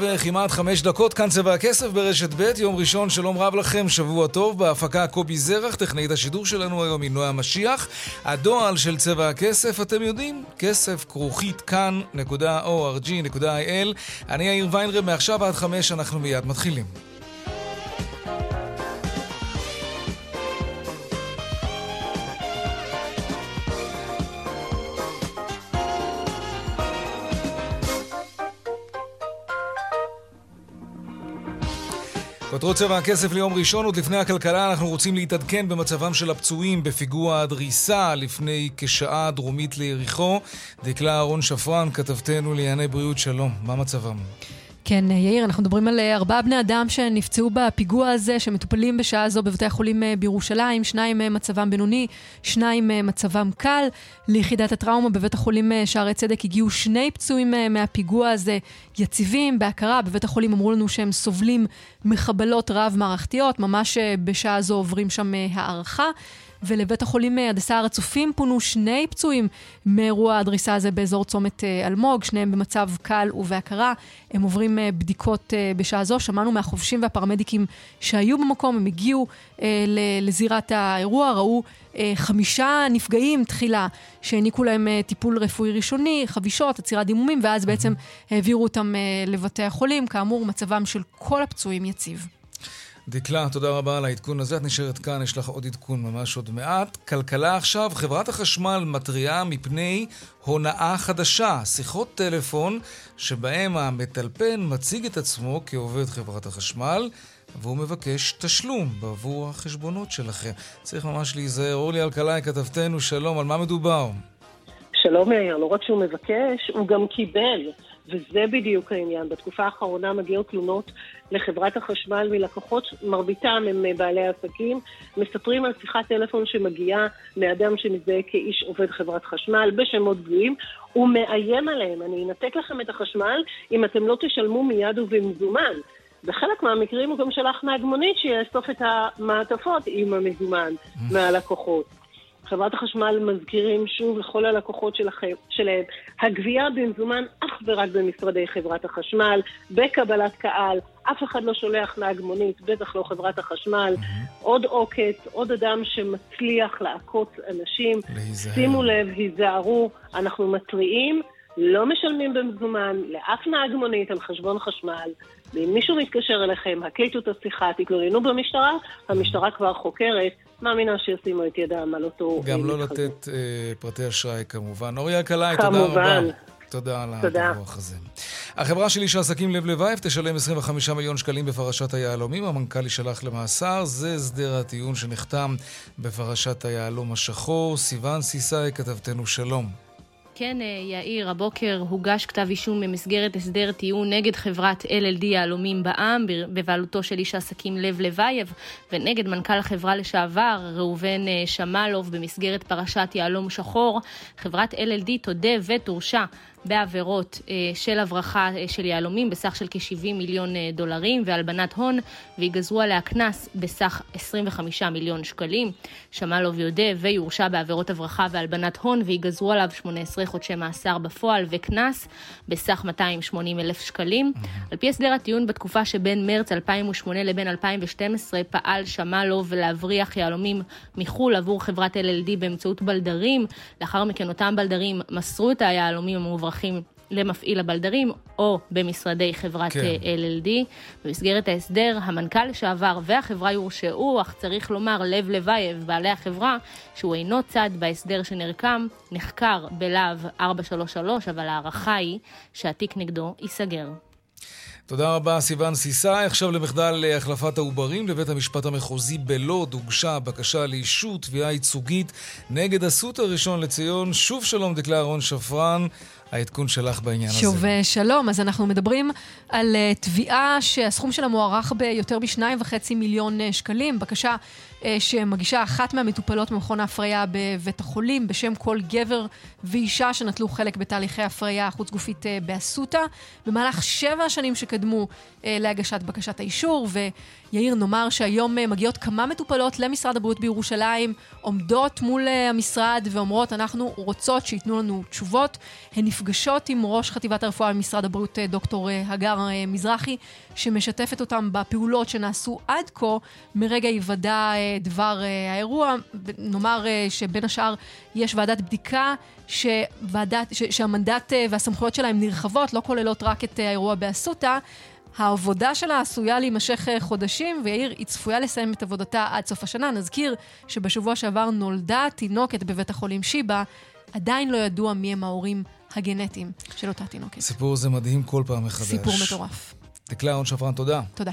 וכמעט חמש דקות, כאן צבע הכסף ברשת ב', יום ראשון, שלום רב לכם, שבוע טוב, בהפקה קובי זרח, טכנאית השידור שלנו היום היא נועה משיח. הדועל של צבע הכסף, אתם יודעים, כסף כרוכית כאן.org.il. אני יאיר ויינרב, מעכשיו עד חמש אנחנו מיד מתחילים. כותרות צבע הכסף ליום ראשון, עוד לפני הכלכלה אנחנו רוצים להתעדכן במצבם של הפצועים בפיגוע הדריסה לפני כשעה דרומית ליריחו. דקלה אהרון שפרן, כתבתנו לענייני בריאות, שלום, מה מצבם? כן, יאיר, אנחנו מדברים על אה, ארבעה בני אדם שנפצעו בפיגוע הזה, שמטופלים בשעה זו בבתי החולים אה, בירושלים, שניים אה, מצבם בינוני, שניים מצבם קל. ליחידת הטראומה בבית החולים שערי צדק הגיעו שני פצועים מהפיגוע הזה, יציבים, בהכרה. בבית החולים אמרו לנו שהם סובלים מחבלות רב-מערכתיות, ממש בשעה זו עוברים שם הערכה. ולבית החולים אה, הדסה הר הצופים פונו שני פצועים מאירוע הדריסה הזה באזור צומת אה, אלמוג, שניהם במצב קל ובהכרה. הם עוברים אה, בדיקות בשעה זו. שמענו מהחובשים והפרמדיקים שהיו במקום, הם הגיעו לזירת האירוע, ראו חמישה נפגעים תחילה שהעניקו להם טיפול רפואי ראשוני, חבישות, עצירת דימומים, ואז בעצם העבירו אותם לבתי החולים. כאמור, מצבם של כל הפצועים יציב. דקלה, תודה רבה על העדכון הזה. את נשארת כאן, יש לך עוד עדכון ממש עוד מעט. כלכלה עכשיו, חברת החשמל מתריעה מפני הונאה חדשה. שיחות טלפון שבהם המטלפן מציג את עצמו כעובד חברת החשמל. והוא מבקש תשלום בעבור החשבונות שלכם. צריך ממש להיזהר. אורלי אלקלעי, כתבתנו, שלום, על מה מדובר? שלום יאיר, לא רק שהוא מבקש, הוא גם קיבל. וזה בדיוק העניין. בתקופה האחרונה מגיעות תלונות לחברת החשמל מלקוחות, מרביתם הם אה, בעלי עסקים, מספרים על שיחת טלפון שמגיעה מאדם שמזדהה כאיש עובד חברת חשמל בשמות גבוהים, הוא מאיים עליהם, אני אנתק לכם את החשמל אם אתם לא תשלמו מיד ובמזומן. בחלק מהמקרים הוא גם שלח נהג מונית שיאסוף את המעטפות עם המזומן. מהלקוחות. חברת החשמל מזכירים שוב לכל הלקוחות שלכם, שלהם, הגבייה במזומן אך ורק במשרדי חברת החשמל, בקבלת קהל, אף אחד לא שולח נהג מונית, בטח לא חברת החשמל. Mm-hmm. עוד עוקץ, עוד אדם שמצליח לעקוץ אנשים. להיזהר. שימו לב, היזהרו, אנחנו מתריעים. לא משלמים במזומן לאף נהג מונית על חשבון חשמל, ואם מישהו מתקשר אליכם, הקליטו את השיחה, תתלוננו במשטרה, המשטרה כבר חוקרת, מאמינה שישימו את ידם על אותו... גם לא לתת אה, פרטי אשראי כמובן. אוריה קלעי, תודה רבה. תודה על הדיווח הזה. החברה של איש העסקים לב לבייב תשלם 25 מיליון שקלים בפרשת היהלומים. המנכ"ל יישלח למאסר. זה הסדר הטיעון שנחתם בפרשת היהלום השחור. סיון סיסאי, כתבתנו שלום. כן, אה, יאיר, הבוקר הוגש כתב אישום במסגרת הסדר טיעון נגד חברת LLD יהלומים בע"מ, בבעלותו של איש העסקים לב לוייב, ונגד מנכ"ל החברה לשעבר, ראובן אה, שמאלוב, במסגרת פרשת יהלום שחור. חברת LLD תודה ותורשע בעבירות אה, של הברחה אה, של יהלומים בסך של כ-70 מיליון אה, דולרים והלבנת הון, ויגזרו עליה קנס בסך 25 מיליון שקלים. שמאלוב יודה ויורשע בעבירות הברחה והלבנת הון, ויגזרו עליו 18 חודשי מאסר בפועל וקנס בסך 280 אלף שקלים. על פי הסדר הטיעון בתקופה שבין מרץ 2008 לבין 2012 פעל שמאלוב להבריח יהלומים מחו"ל עבור חברת LLD באמצעות בלדרים. לאחר מכן אותם בלדרים מסרו את היהלומים המוברחים מדווחים למפעיל הבלדרים או במשרדי חברת כן. אה, LLD. במסגרת ההסדר, המנכ"ל לשעבר והחברה יורשעו, אך צריך לומר, לב לבייב, בעלי החברה, שהוא אינו צד בהסדר שנרקם, נחקר בלהב 433, אבל ההערכה היא שהתיק נגדו ייסגר. תודה רבה, סיון סיסאי. עכשיו למחדל החלפת העוברים. לבית המשפט המחוזי בלוד הוגשה בקשה לאישור תביעה ייצוגית נגד אסותא ראשון לציון. שוב שלום, דקלה אהרון שפרן. העדכון שלך בעניין שוב, הזה. שוב, שלום. אז אנחנו מדברים על uh, תביעה שהסכום שלה מוערך ביותר מ-2.5 מיליון uh, שקלים. בקשה שמגישה אחת מהמטופלות במכון ההפריה בבית החולים, בשם כל גבר ואישה שנטלו חלק בתהליכי הפריה חוץ-גופית uh, באסותא, במהלך שבע השנים שקדמו uh, להגשת בקשת האישור. ויאיר, נאמר שהיום uh, מגיעות כמה מטופלות למשרד הבריאות בירושלים, עומדות מול uh, המשרד ואומרות, אנחנו רוצות שייתנו לנו תשובות. הן נפגשות עם ראש חטיבת הרפואה במשרד הבריאות, אה, דוקטור אה, הגר אה, מזרחי, שמשתפת אותם בפעולות שנעשו עד כה מרגע היוודע דבר האירוע. נאמר שבין השאר יש ועדת בדיקה שוועדת, ש, שהמנדט והסמכויות שלה הן נרחבות, לא כוללות רק את האירוע באסותא. העבודה שלה עשויה להימשך חודשים, ויאיר, היא צפויה לסיים את עבודתה עד סוף השנה. נזכיר שבשבוע שעבר נולדה תינוקת בבית החולים שיבא, עדיין לא ידוע מי הם ההורים הגנטיים של אותה תינוקת. סיפור זה מדהים כל פעם מחדש. סיפור מטורף. דקלה אהרון שפרן, תודה. תודה.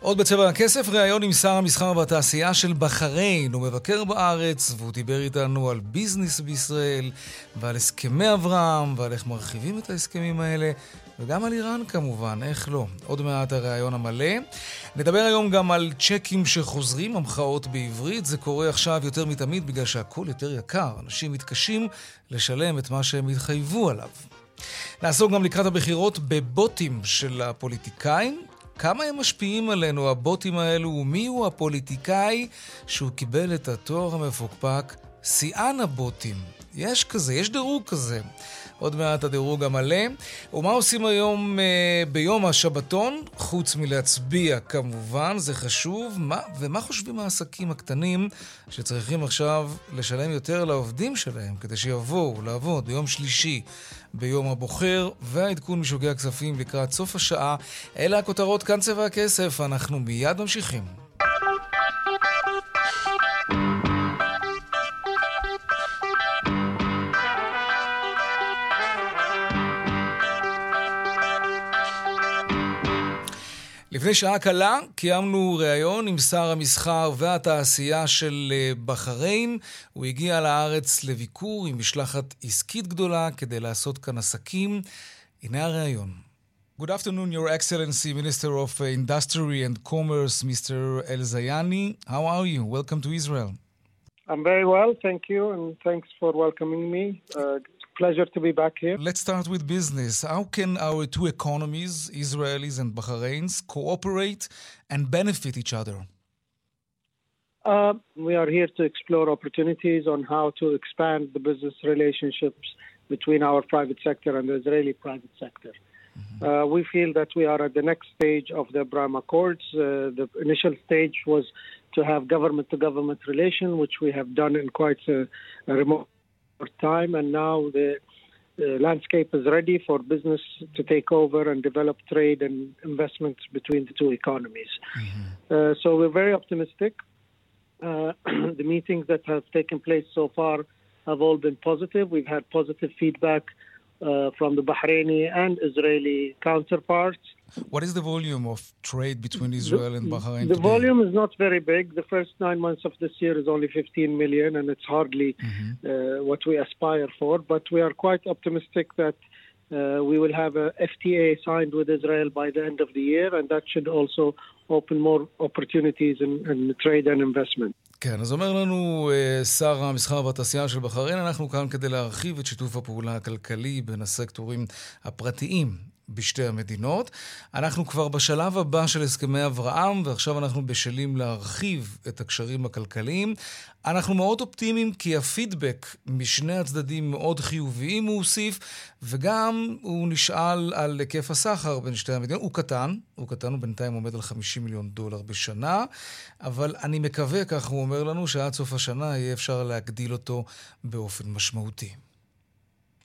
עוד בצבע הכסף, ראיון עם שר המסחר והתעשייה של בחריין. הוא מבקר בארץ, והוא דיבר איתנו על ביזנס בישראל, ועל הסכמי אברהם, ועל איך מרחיבים את ההסכמים האלה, וגם על איראן כמובן, איך לא. עוד מעט הראיון המלא. נדבר היום גם על צ'קים שחוזרים, המחאות בעברית. זה קורה עכשיו יותר מתמיד בגלל שהכול יותר יקר. אנשים מתקשים לשלם את מה שהם התחייבו עליו. נעסוק גם לקראת הבחירות בבוטים של הפוליטיקאים. כמה הם משפיעים עלינו, הבוטים האלו, ומי הוא הפוליטיקאי שהוא קיבל את התואר המפוקפק שיאן הבוטים. יש כזה, יש דירוג כזה. עוד מעט הדירוג המלא. ומה עושים היום אה, ביום השבתון? חוץ מלהצביע כמובן, זה חשוב. מה, ומה חושבים העסקים הקטנים שצריכים עכשיו לשלם יותר לעובדים שלהם כדי שיבואו לעבוד ביום שלישי, ביום הבוחר, והעדכון משוגי הכספים לקראת סוף השעה. אלה הכותרות כאן צבע הכסף, אנחנו מיד ממשיכים. לפני שעה קלה קיימנו ראיון עם שר המסחר והתעשייה של אה, בחריין. הוא הגיע לארץ לביקור עם משלחת עסקית גדולה כדי לעשות כאן עסקים. הנה הראיון. Good afternoon, Your Excellency, Minister of Industry and Commerce, Mr. El Zayani. How are you? Welcome to Israel. I'm very well, thank you, and thanks for welcoming me. Uh, pleasure to be back here. Let's start with business. How can our two economies, Israelis and Bahrain's, cooperate and benefit each other? Uh, we are here to explore opportunities on how to expand the business relationships between our private sector and the Israeli private sector. Mm-hmm. Uh, we feel that we are at the next stage of the Abraham Accords. Uh, the initial stage was to have government to government relation, which we have done in quite a, a remote time, and now the landscape is ready for business to take over and develop trade and investments between the two economies. Mm-hmm. Uh, so we're very optimistic. Uh, the meetings that have taken place so far have all been positive. We've had positive feedback uh, from the Bahraini and Israeli counterparts. What is the volume of trade between Israel and Bahrain? The today? volume is not very big. The first nine months of this year is only 15 million, and it's hardly mm-hmm. uh, what we aspire for. But we are quite optimistic that uh, we will have a FTA signed with Israel by the end of the year, and that should also open more opportunities in, in trade and investment. כן, אז אומר לנו uh, שר המסחר והתעשייה של בחריין, אנחנו כאן כדי להרחיב את שיתוף הפעולה הכלכלי בין הסקטורים הפרטיים בשתי המדינות. אנחנו כבר בשלב הבא של הסכמי אברהם, ועכשיו אנחנו בשלים להרחיב את הקשרים הכלכליים. אנחנו מאוד אופטימיים כי הפידבק משני הצדדים מאוד חיוביים, הוא הוסיף, וגם הוא נשאל על היקף הסחר בין שתי המדינות. הוא קטן, הוא קטן, הוא בינתיים עומד על 50 מיליון דולר בשנה, אבל אני מקווה, כך הוא אומר לנו, שעד סוף השנה יהיה אפשר להגדיל אותו באופן משמעותי.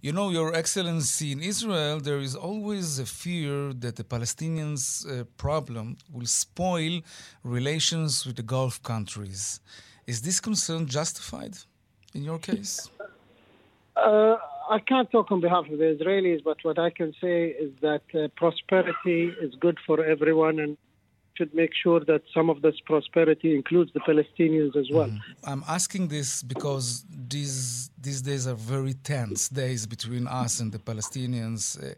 You know, Your Excellency, in Israel, there is always a fear that the Palestinians' uh, problem will spoil relations with the Gulf countries. Is this concern justified in your case? Uh, I can't talk on behalf of the Israelis, but what I can say is that uh, prosperity is good for everyone and should make sure that some of this prosperity includes the Palestinians as well. Mm-hmm. I'm asking this because these these days are very tense days between us and the Palestinians. Uh,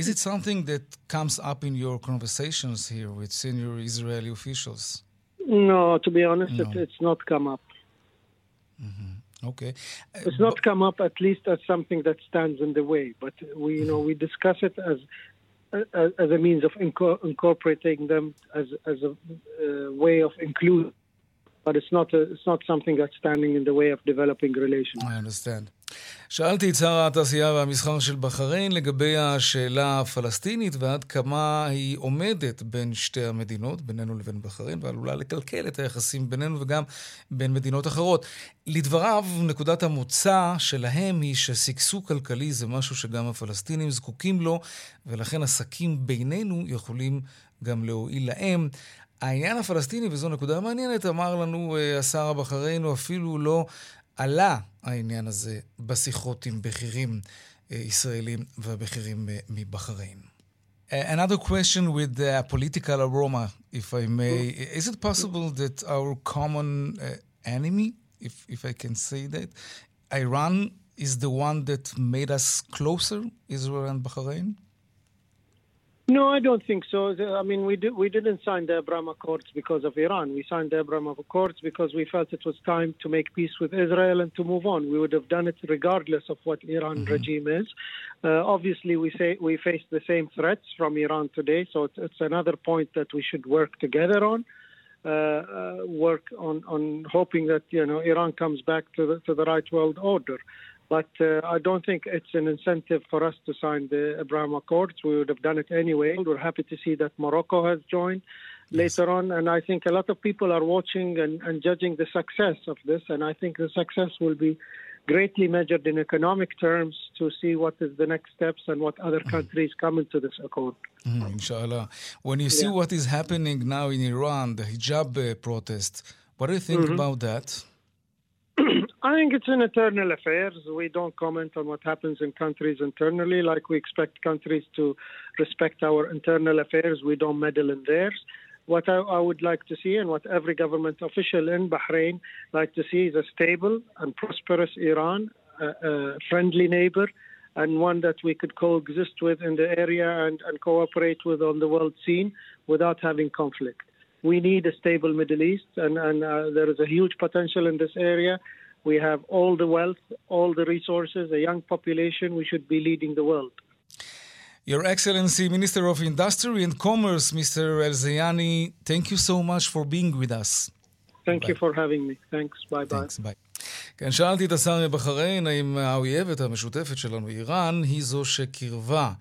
is it something that comes up in your conversations here with senior Israeli officials? No, to be honest, no. It, it's not come up. Mm-hmm. Okay. It's not come up at least as something that stands in the way, but we you know we discuss it as as a means of inco- incorporating them as as a uh, way of inclusion. But it's not a, it's not something that's standing in the way of developing relations. I understand. שאלתי את שר התעשייה והמסחר של בחריין לגבי השאלה הפלסטינית ועד כמה היא עומדת בין שתי המדינות, בינינו לבין בחריין, ועלולה לקלקל את היחסים בינינו וגם בין מדינות אחרות. לדבריו, נקודת המוצא שלהם היא ששגשוג כלכלי זה משהו שגם הפלסטינים זקוקים לו, ולכן עסקים בינינו יכולים גם להועיל להם. העניין הפלסטיני, וזו נקודה מעניינת, אמר לנו אה, השר הבחריין, הוא אפילו לא עלה העניין הזה בשיחות עם בכירים ישראלים ובכירים מבחריין. Another question with a political aroma, if I may. Is it possible that our common uh, enemy, if, if I can say that, Iran is the one that made us closer, Israel and Bahrain? No, I don't think so. I mean, we did, we didn't sign the Abraham Accords because of Iran. We signed the Abraham Accords because we felt it was time to make peace with Israel and to move on. We would have done it regardless of what Iran mm-hmm. regime is. Uh, obviously, we say we face the same threats from Iran today, so it's, it's another point that we should work together on. Uh, uh, work on, on hoping that you know Iran comes back to the to the right world order. But uh, I don't think it's an incentive for us to sign the Abraham Accords. We would have done it anyway. We're happy to see that Morocco has joined yes. later on. And I think a lot of people are watching and, and judging the success of this. And I think the success will be greatly measured in economic terms to see what is the next steps and what other mm-hmm. countries come into this accord. Mm, inshallah. When you see yeah. what is happening now in Iran, the hijab uh, protest, what do you think mm-hmm. about that? I think it's an internal affair. We don't comment on what happens in countries internally, like we expect countries to respect our internal affairs. We don't meddle in theirs. What I, I would like to see, and what every government official in Bahrain like to see, is a stable and prosperous Iran, a, a friendly neighbor, and one that we could coexist with in the area and, and cooperate with on the world scene without having conflict. We need a stable Middle East, and, and uh, there is a huge potential in this area we have all the wealth, all the resources, a young population. We should be leading the world. Your Excellency, Minister of Industry and Commerce, Mr. El Zayani, thank you so much for being with us. Thank bye. you for having me. Thanks. Bye Thanks. bye. כן, שאלתי את השר מבחריין האם האויבת המשותפת שלנו, איראן, היא זו שקירבה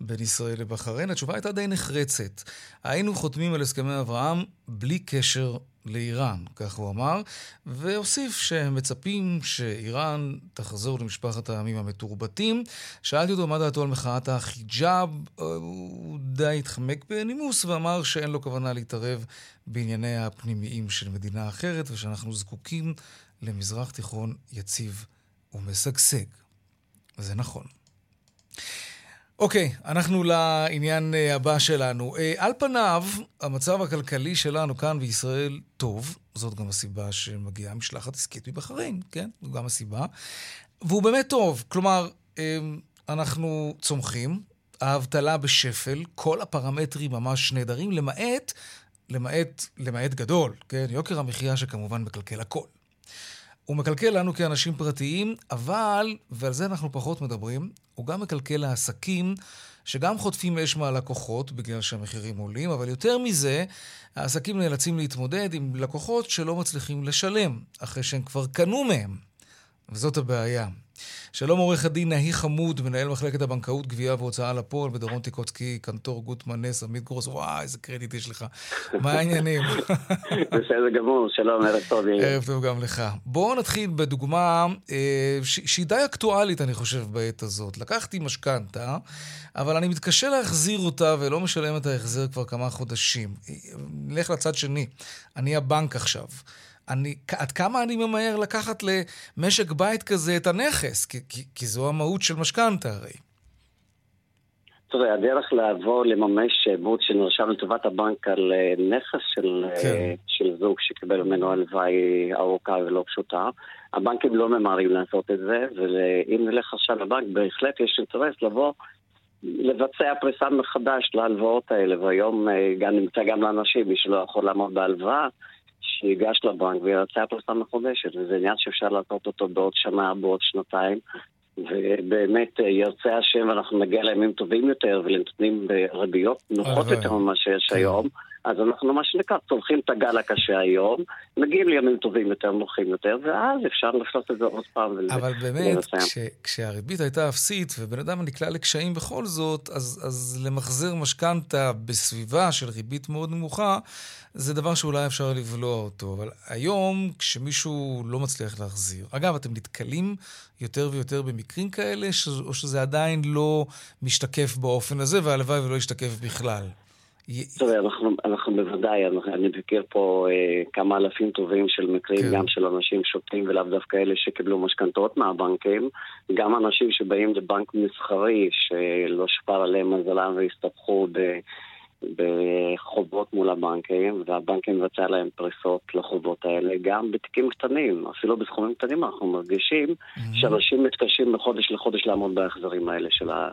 בין ישראל לבחריין. התשובה הייתה די נחרצת. היינו חותמים על הסכמי אברהם בלי קשר לאיראן, כך הוא אמר, והוסיף שהם מצפים שאיראן תחזור למשפחת העמים המתורבתים. שאלתי אותו מה דעתו על מחאת החיג'אב, הוא די התחמק בנימוס ואמר שאין לו כוונה להתערב בענייניה הפנימיים של מדינה אחרת, ושאנחנו זקוקים למזרח תיכון יציב ומשגשג. זה נכון. אוקיי, okay, אנחנו לעניין uh, הבא שלנו. Uh, על פניו, המצב הכלכלי שלנו כאן בישראל טוב, זאת גם הסיבה שמגיעה משלחת עסקית מבחריין, כן? זו גם הסיבה. והוא באמת טוב, כלומר, uh, אנחנו צומחים, האבטלה בשפל, כל הפרמטרים ממש נהדרים, למעט, למעט, למעט גדול, כן? יוקר המחיה שכמובן מקלקל הכל. הוא מקלקל לנו כאנשים פרטיים, אבל, ועל זה אנחנו פחות מדברים, הוא גם מקלקל לעסקים שגם חוטפים אש מהלקוחות בגלל שהמחירים עולים, אבל יותר מזה, העסקים נאלצים להתמודד עם לקוחות שלא מצליחים לשלם, אחרי שהם כבר קנו מהם. וזאת הבעיה. שלום עורך הדין נהי חמוד, מנהל מחלקת הבנקאות, גבייה והוצאה לפועל בדרום טיקוצקי, קנטור גוטמן נס, עמית גרוס, וואי, איזה קרדיט יש לך. מה העניינים? בסדר גמור, שלום, ערב טוב. ערב טוב גם לך. בואו נתחיל בדוגמה אה, שהיא די אקטואלית, אני חושב, בעת הזאת. לקחתי משכנתה, אבל אני מתקשה להחזיר אותה ולא משלם את ההחזר כבר כמה חודשים. נלך לצד שני, אני הבנק עכשיו. אני, עד כמה אני ממהר לקחת למשק בית כזה את הנכס? כי, כי, כי זו המהות של משכנתה הרי. תראה, הדרך לעבור לממש שעבוד שנרשם לטובת הבנק על אה, נכס של, אה, כן. של זוג שקיבל ממנו הלוואה היא ארוכה ולא פשוטה. הבנקים לא ממהרים לעשות את זה, ואם נלך עכשיו לבנק, בהחלט יש אינטרס לבוא לבצע פריסה מחדש להלוואות האלה, והיום אה, גם נמצא גם לאנשים, מי שלא יכול לעמוד בהלוואה, שיגש לבנק ויבצע פריסה מחודשת, וזה עניין שאפשר לעשות אותו בעוד שנה, בעוד שנתיים, ובאמת ירצה השם ואנחנו נגיע לימים טובים יותר ולנתונים בריביות נוחות יותר ממה שיש כן. היום. אז אנחנו מה שנקרא צולחים את הגל הקשה היום, מגיעים לימים טובים יותר, נוחים יותר, ואז אפשר לעשות את זה עוד פעם. אבל באמת, כש, כשהריבית הייתה אפסית ובן אדם נקלע לקשיים בכל זאת, אז, אז למחזר משכנתה בסביבה של ריבית מאוד נמוכה, זה דבר שאולי אפשר לבלוע אותו. אבל היום, כשמישהו לא מצליח להחזיר, אגב, אתם נתקלים יותר ויותר במקרים כאלה, או שזה עדיין לא משתקף באופן הזה, והלוואי ולא ישתקף בכלל? תראה, אנחנו, אנחנו בוודאי, אני מכיר פה אה, כמה אלפים טובים של מקרים, כן. גם של אנשים שותים ולאו דווקא אלה שקיבלו משכנתאות מהבנקים, גם אנשים שבאים לבנק מסחרי שלא שפר עליהם מזלם והסתבכו ב... בחובות מול הבנקים, והבנקים מבצע להם פריסות לחובות האלה, גם בתיקים קטנים, אפילו בסכומים קטנים אנחנו מרגישים mm-hmm. שאנשים מתקשים מחודש לחודש לעמוד בהחזרים האלה של, ה,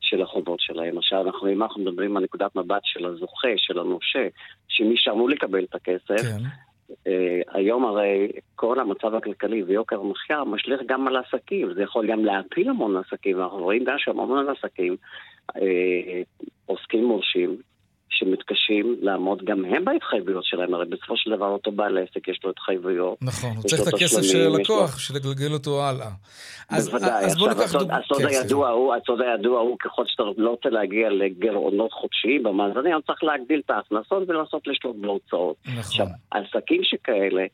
של החובות שלהם. עכשיו, אנחנו, אם אנחנו מדברים על נקודת מבט של הזוכה, של הנושה, שמי שאמור לקבל את הכסף, כן. Uh, היום הרי כל המצב הכלכלי ויוקר המחיה משליך גם על עסקים, זה יכול גם להפיל המון עסקים, ואנחנו רואים גם שהמון עסקים, uh, עוסקים מורשים, שמתקשים לעמוד גם הם בהתחייבויות שלהם, הרי בסופו של דבר אותו בעל עסק יש לו התחייבויות. נכון, הוא צריך את הכסף של הלקוח, בשביל לגלגל אותו הלאה. בוודאי, אז בוא ניקח דוגמא. הסוד כן, הידוע הוא, הסוד הידוע הוא, ככל שאתה לא רוצה להגיע לגירעונות חודשיים במאזנים, צריך להגדיל את ההכנסות ולעשות לשלוט בהוצאות. נכון. עכשיו, עסקים שכאלה,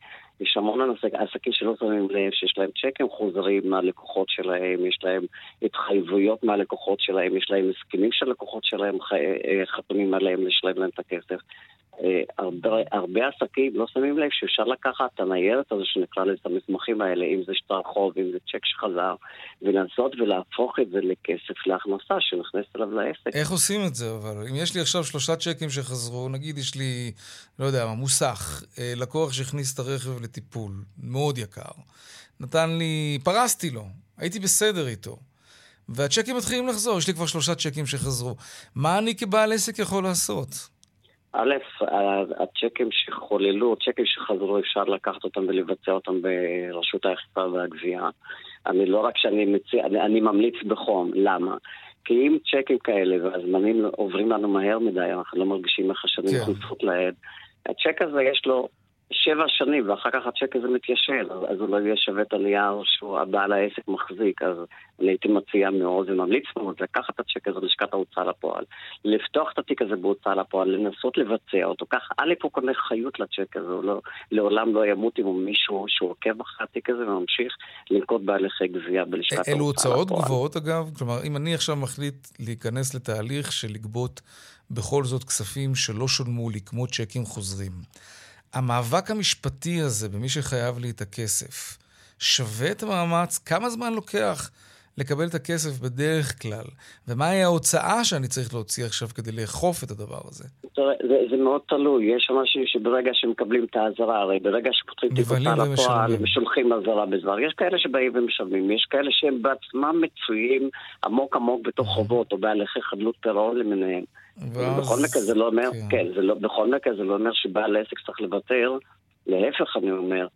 יש המון עסקים שלא שמים לב שיש להם צ'קים חוזרים מהלקוחות שלהם, יש להם התחייבויות מהלקוחות שלהם, יש להם הסכמים שהלקוחות שלהם אה, חתומים עליהם לשלם להם את הכסף. אה, הרבה, הרבה עסקים לא שמים לב שאפשר לקחת את הניירת הזו שנקרא לזה את המסמכים האלה, אם זה שטר חוב, אם זה צ'ק שחזר, ולנסות ולהפוך את זה לכסף, להכנסה שנכנסת אליו לעסק. איך עושים את זה אבל? אם יש לי עכשיו שלושה צ'קים שחזרו, נגיד יש לי, לא יודע מוסך, אה, לקוח שהכניס את הרכב לטיפול, מאוד יקר, נתן לי, פרסתי לו, הייתי בסדר איתו. והצ'קים מתחילים לחזור, יש לי כבר שלושה צ'קים שחזרו. מה אני כבעל עסק יכול לעשות? א', הצ'קים שחוללו, צ'קים שחזרו, אפשר לקחת אותם ולבצע אותם ברשות האכיפה והגבייה. אני לא רק שאני מציע, אני, אני ממליץ בחום. למה? כי אם צ'קים כאלה והזמנים עוברים לנו מהר מדי, אנחנו לא מרגישים איך השנים כן. חולפות לעד, הצ'ק הזה יש לו שבע שנים, ואחר כך הצ'ק הזה מתיישן, אז, הוא לא יהיה שווה את הנייר שהוא הבעל העסק מחזיק, אז אני הייתי מציע מאוד וממליץ מאוד לקחת את הצ'ק הזה ללשכת ההוצאה לפועל, לפתוח את התיק הזה בהוצאה לפועל, לנסות לבצע אותו, כך א' הוא קונה חיות לצ'ק הזה, הוא לא, לעולם לא ימות אם הוא מישהו שהוא עוקב אחרי התיק הזה וממשיך לנקוט בהליכי גבייה בלשכת ההוצאה לפועל. אלו הוצאות גבוהות אגב? כלומר, אם אני עכשיו מחליט להיכנס לתהליך של לגבות בכל זאת כספים שלא שולמו לי, כמו צ'קים חוזרים, המאבק המשפטי הזה במי שחייב לי את הכסף, שווה את המאמץ? כמה זמן לוקח לקבל את הכסף בדרך כלל? ומהי ההוצאה שאני צריך להוציא עכשיו כדי לאכוף את הדבר הזה? תראה, זה, זה מאוד תלוי. יש אנשים שברגע שמקבלים את האזהרה, הרי ברגע שפותחים תיק הוצאה לפועל, הם שולחים אזהרה בזמן. יש כאלה שבאים ומשלמים, יש כאלה שהם בעצמם מצויים עמוק עמוק בתוך חובות או בהליכי חדלות פירעון למיניהם. ואז... בכל מקרה זה לא אומר, כן, כן זה לא, בכל מקרה זה לא אומר שבעל עסק צריך לוותר, להפך אני אומר,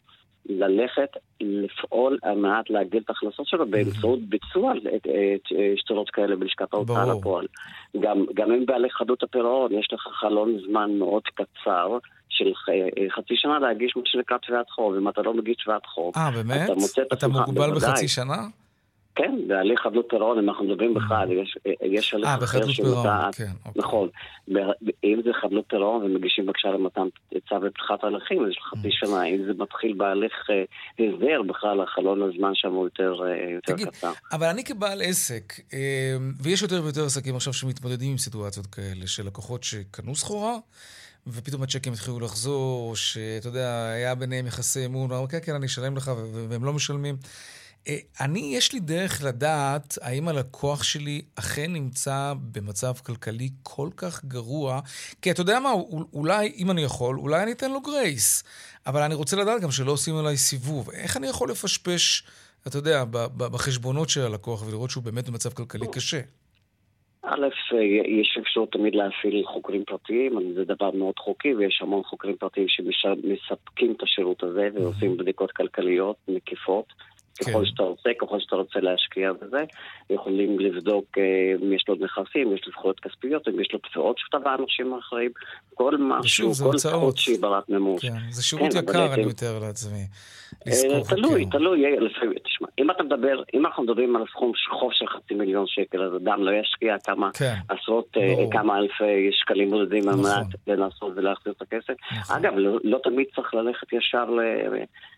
ללכת, לפעול על מנת להגדיל את ההכנסות שלו באמצעות ביצוע שטרות כאלה בלשכת ההוצאה לפועל. גם, גם אם בהליך חדות הפירעון יש לך חלון זמן מאוד קצר של חצי שנה להגיש מה שנקרא תביעת חוב. אם אתה לא מגיש תביעת חוב, אה, באמת? אתה מוצא את עצמך... אתה מוגבל בחצי שנה? כן, בהליך חדלות פירעון, אם אנחנו מדברים בכלל, יש, יש הליך אה, אחר שמתן, כן, אוקיי. נכון. אם זה חדלות פירעון ומגישים בבקשה למתן צו לפתיחת ההליכים, אז יש לך חצי שנה. אם זה מתחיל בהליך אה, הסדר, בכלל החלון הזמן שם הוא יותר, אה, יותר תגיד, קצר. אבל אני כבעל עסק, ויש יותר ויותר עסקים עכשיו שמתמודדים עם סיטואציות כאלה, של לקוחות שקנו סחורה, ופתאום הצ'קים התחילו לחזור, שאתה יודע, היה ביניהם יחסי אמון, אמרו, כן, כן, אני אשלם לך, והם לא משלמים. אה, אני, יש לי דרך לדעת האם הלקוח שלי אכן נמצא במצב כלכלי כל כך גרוע, כי אתה יודע מה, אולי, אם אני יכול, אולי אני אתן לו גרייס, אבל אני רוצה לדעת גם שלא עושים עליי סיבוב. איך אני יכול לפשפש, אתה יודע, בחשבונות של הלקוח ולראות שהוא באמת במצב כלכלי קשה? א', יש אפשרות תמיד להפעיל חוקרים פרטיים, זה דבר מאוד חוקי, ויש המון חוקרים פרטיים שמספקים את השירות הזה ועושים בדיקות כלכליות מקיפות. כן. ככל שאתה רוצה, ככל שאתה רוצה להשקיע בזה, יכולים לבדוק אה, אם יש לו נכסים, יש לו זכויות כספיות, אם יש לו תביעות שטבע אנשים אחרים, כל משהו, כל זכות שהיא ברת מימוש. כן, זה שירות כן, יקר, אני מתאר לעצמי. אה, תלוי, תלוי, לפעמים, תשמע, אם אתה מדבר, אם אנחנו מדברים על סכום חוב של חצי מיליון שקל, אז אדם לא ישקיע כמה כן, עשרות, אה, כמה אלפי שקלים בודדים על נכון. מנת לנסות ולהחזיר את הכסף. נכון. אגב, לא, לא תמיד צריך ללכת ישר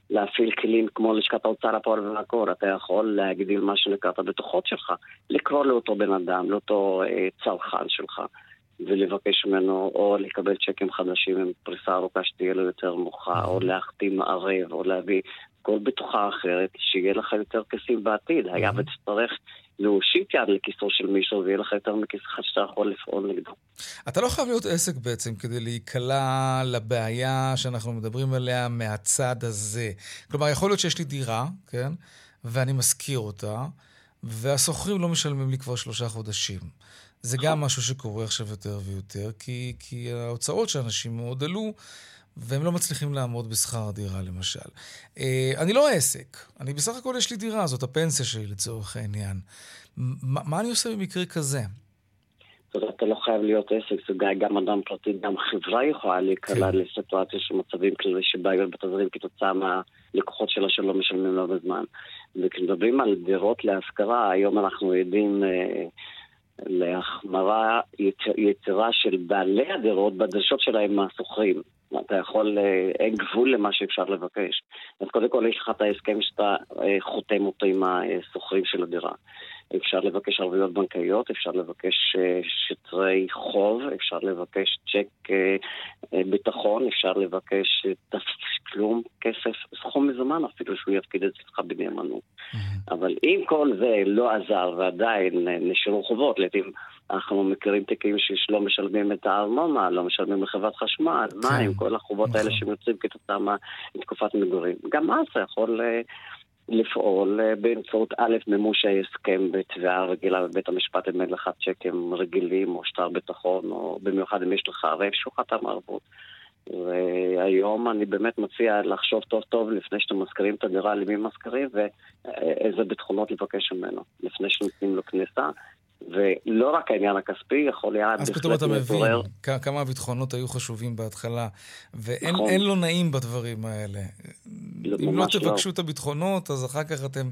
להפעיל כלים כמו לשכת ההוצאה לפועל ולעקור, אתה יכול להגדיל מה שנקרא את הבטוחות שלך, לקרוא לאותו בן אדם, לאותו אה, צרכן שלך, ולבקש ממנו או לקבל צ'קים חדשים עם פריסה ארוכה שתהיה לו יותר נוחה, או להחתים ערב, או להביא כל בטוחה אחרת, שיהיה לך יותר כסים בעתיד. היה ותצטרך להושיט יד לכיסו של מישהו ויהיה לך יותר מכיסך שאתה יכול לפעול נגדו. אתה לא חייב להיות עסק בעצם כדי להיקלע לבעיה שאנחנו מדברים עליה מהצד הזה. כלומר, יכול להיות שיש לי דירה, כן? ואני משכיר אותה, והשוכרים לא משלמים לי כבר שלושה חודשים. זה גם משהו שקורה עכשיו יותר ויותר, כי, כי ההוצאות של אנשים מאוד עלו. והם לא מצליחים לעמוד בשכר הדירה, למשל. אה, אני לא עסק, אני בסך הכל יש לי דירה, זאת הפנסיה שלי לצורך העניין. מה, מה אני עושה במקרה כזה? אתה לא חייב להיות עסק, זה גם אדם פרטי, גם חברה יכולה להיקלע כן. לסיטואציה של מצבים כאלה שבעיות בתזרים כתוצאה מהלקוחות שלה שלא משלמים לה בזמן. וכשמדברים על דירות להשכרה, היום אנחנו עדים אה, להחמרה יתרה של בעלי הדירות בדרישות שלהם מהשוכרים. אתה יכול, אה, אין גבול למה שאפשר לבקש. אז קודם כל יש לך את ההסכם שאתה אה, חותם אותו עם השוכרים של הדירה. אפשר לבקש ערבויות בנקאיות, אפשר לבקש אה, שטרי חוב, אפשר לבקש צ'ק ביטחון, אפשר לבקש כלום, כסף, סכום מזומן אפילו שהוא יפקיד אצלך בנאמנות. אבל אם כל זה לא עזר ועדיין נשארו חובות, לעתים אנחנו מכירים תיקים שלא משלמים את הארנונה, לא משלמים לחברת חשמל, כן, מים, כל החובות נכון. האלה שיוצאים כתוצאה מתקופת מגורים. גם אז אתה יכול אה, לפעול אה, באמצעות א', מימוש ההסכם בתביעה רגילה בבית המשפט אם אין לך צ'קים רגילים או שטר ביטחון, או במיוחד אם יש לך ערב שהוא חתם ערבות. והיום אני באמת מציע לחשוב טוב טוב לפני שאתם מזכירים את הדירה למי מזכירים ואיזה ביטחונות לבקש ממנו לפני שנותנים לו כניסה. ולא רק העניין הכספי, יכול היה אז פתאום אתה מבין כמה הביטחונות היו חשובים בהתחלה, ואין נכון. לו נעים בדברים האלה. לא, אם לא תבקשו לא. את הביטחונות, אז אחר כך אתם...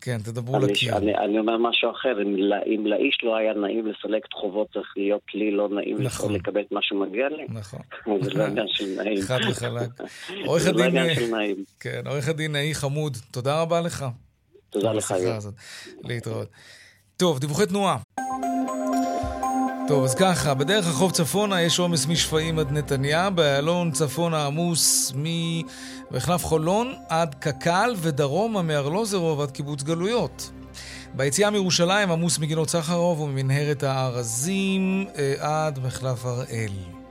כן, תדברו אני, לקיר. אני, אני אומר משהו אחר, אם, אם לאיש לא היה נעים לסלק את חובות, צריך להיות לי לא נעים נכון. לקבל את מה שמגיע לי. נכון. זה לא עניין של נעים. חד וחלק. עורך הדין... זה לא עניין של נעים. כן, עורך הדין נאי חמוד, תודה רבה לך. תודה לך, יואב. להתראות. טוב, דיווחי תנועה. טוב, אז ככה, בדרך החוף צפונה יש עומס משפעים עד נתניה, באיילון צפונה עמוס ממחלף חולון עד קק"ל ודרומה מארלוזרוב עד קיבוץ גלויות. ביציאה מירושלים עמוס מגינות סחרוב וממנהרת הארזים אה, עד מחלף הראל.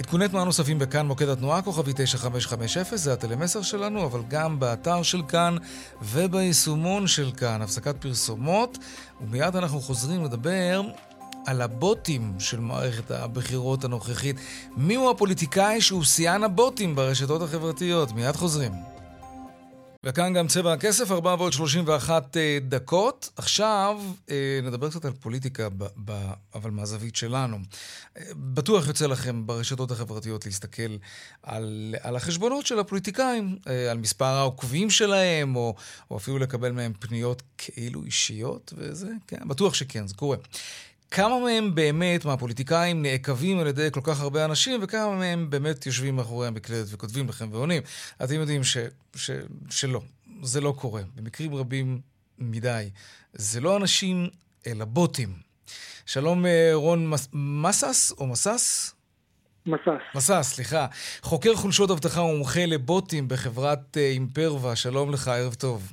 עדכוני תנועה נוספים בכאן מוקד התנועה, כוכבי 9550, זה הטלמסר שלנו, אבל גם באתר של כאן וביישומון של כאן. הפסקת פרסומות, ומיד אנחנו חוזרים לדבר על הבוטים של מערכת הבחירות הנוכחית. מיהו הפוליטיקאי שהוא שיאן הבוטים ברשתות החברתיות? מיד חוזרים. וכאן גם צבע הכסף, 4 ועוד 31 אה, דקות. עכשיו אה, נדבר קצת על פוליטיקה, ב, ב, אבל מהזווית שלנו. אה, בטוח יוצא לכם ברשתות החברתיות להסתכל על, על החשבונות של הפוליטיקאים, על מספר העוקבים שלהם, או, או אפילו לקבל מהם פניות כאילו אישיות, וזה, כן, בטוח שכן, זה קורה. כמה מהם באמת, מהפוליטיקאים, נעקבים על ידי כל כך הרבה אנשים, וכמה מהם באמת יושבים מאחורי המקלדת וכותבים לכם ועונים. אתם יודעים ש, ש, שלא, זה לא קורה. במקרים רבים מדי. זה לא אנשים, אלא בוטים. שלום אה, רון מסס או מסס? מסס. מסס, סליחה. חוקר חולשות אבטחה ומומחה לבוטים בחברת אה, אימפרווה, שלום לך, ערב טוב.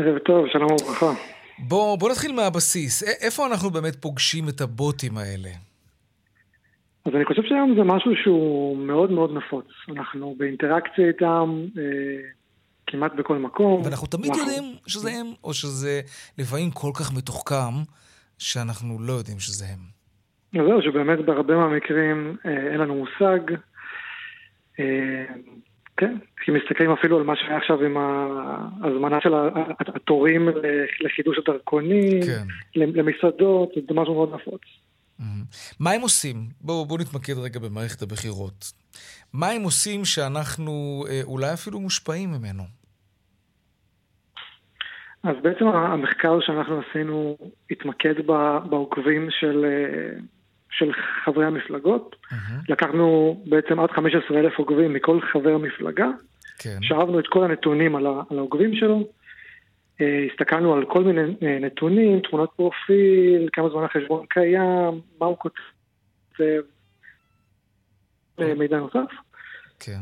ערב טוב, שלום וברכה. בוא, בוא נתחיל מהבסיס. איפה אנחנו באמת פוגשים את הבוטים האלה? אז אני חושב שהיום זה משהו שהוא מאוד מאוד נפוץ. אנחנו באינטראקציה איתם אה, כמעט בכל מקום. ואנחנו תמיד אנחנו... יודעים שזה הם, או שזה לפעמים כל כך מתוחכם, שאנחנו לא יודעים שזה הם. זהו, שבאמת בהרבה מהמקרים אה, אין לנו מושג. אה, כן, כי מסתכלים אפילו על מה שהיה עכשיו עם ההזמנה של התורים לחידוש הדרכונים, כן. למסעדות, זה משהו מאוד נפוץ. מה הם עושים? בואו בוא נתמקד רגע במערכת הבחירות. מה הם עושים שאנחנו אה, אולי אפילו מושפעים ממנו? אז בעצם המחקר שאנחנו עשינו התמקד בעוקבים של, אה, של חברי המפלגות. Mm-hmm. לקחנו בעצם עד 15 אלף עוקבים מכל חבר מפלגה. כן. שאבנו את כל הנתונים על העוקבים שלו. אה, הסתכלנו על כל מיני אה, נתונים, תמונות פרופיל, כמה זמן החשבון קיים, מה הוא כותב, אה, מידע נוסף. כן.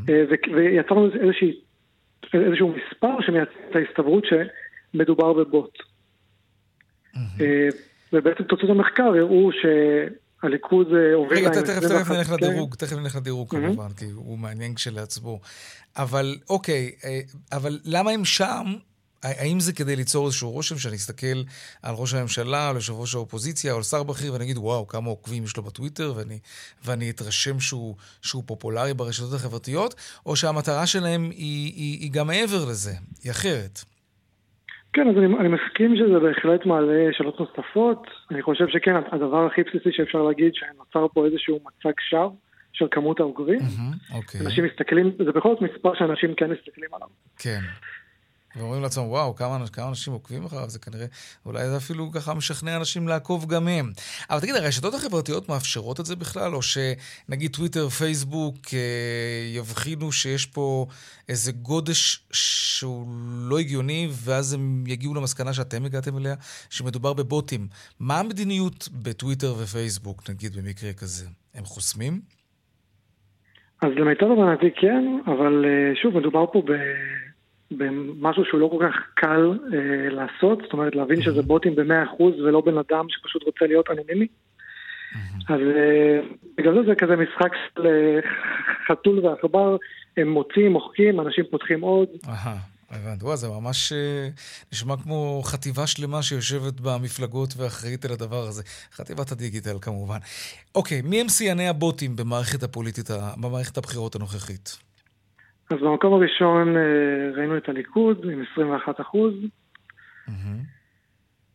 ויצרנו איזושהי, איזשהו מספר שמייצר את ההסתברות שמדובר בבוט. ובעצם תוצאות המחקר הראו שהליכוד עובר... רגע, תכף, תכף נלך לדירוג, תכף נלך לדירוג כמובן, כי הוא מעניין כשלעצמו. אבל אוקיי, אבל למה הם שם האם זה כדי ליצור איזשהו רושם שאני אסתכל על ראש הממשלה, על יושב ראש האופוזיציה, או על שר בכיר, ואני אגיד, וואו, כמה עוקבים יש לו בטוויטר, ואני, ואני אתרשם שהוא, שהוא פופולרי ברשתות החברתיות, או שהמטרה שלהם היא, היא, היא גם מעבר לזה, היא אחרת? כן, אז אני, אני מסכים שזה בהחלט מעלה שאלות נוספות. אני חושב שכן, הדבר הכי בסיסי שאפשר להגיד, שנוצר פה איזשהו מצג שווא של כמות העוקבים. Mm-hmm, okay. אנשים מסתכלים, זה בכל זאת מספר שאנשים כן מסתכלים עליו. כן. ואומרים לעצמם, וואו, כמה, כמה אנשים עוקבים אחריו, זה כנראה, אולי זה אפילו ככה משכנע אנשים לעקוב גם הם. אבל תגיד, הרשתות החברתיות מאפשרות את זה בכלל, או שנגיד טוויטר, פייסבוק אה, יבחינו שיש פה איזה גודש שהוא לא הגיוני, ואז הם יגיעו למסקנה שאתם הגעתם אליה, שמדובר בבוטים. מה המדיניות בטוויטר ופייסבוק, נגיד, במקרה כזה? הם חוסמים? אז למיטב הבנתי כן, אבל אה, שוב, מדובר פה ב... במשהו שהוא לא כל כך קל אה, לעשות, זאת אומרת להבין שזה בוטים ב-100% ולא בן אדם שפשוט רוצה להיות אנונימי. אז אה, בגלל זה זה כזה משחק של אה, חתול ועכבר, הם מוצאים, מוחקים, אנשים פותחים עוד. הבנתי. וואי, זה ממש אה, נשמע כמו חטיבה שלמה שיושבת במפלגות ואחראית על הדבר הזה. חטיבת הדיגיטל כמובן. אוקיי, מי הם שיאני הבוטים במערכת הפוליטית, במערכת הבחירות הנוכחית? אז במקום הראשון אה, ראינו את הליכוד עם 21 אחוז.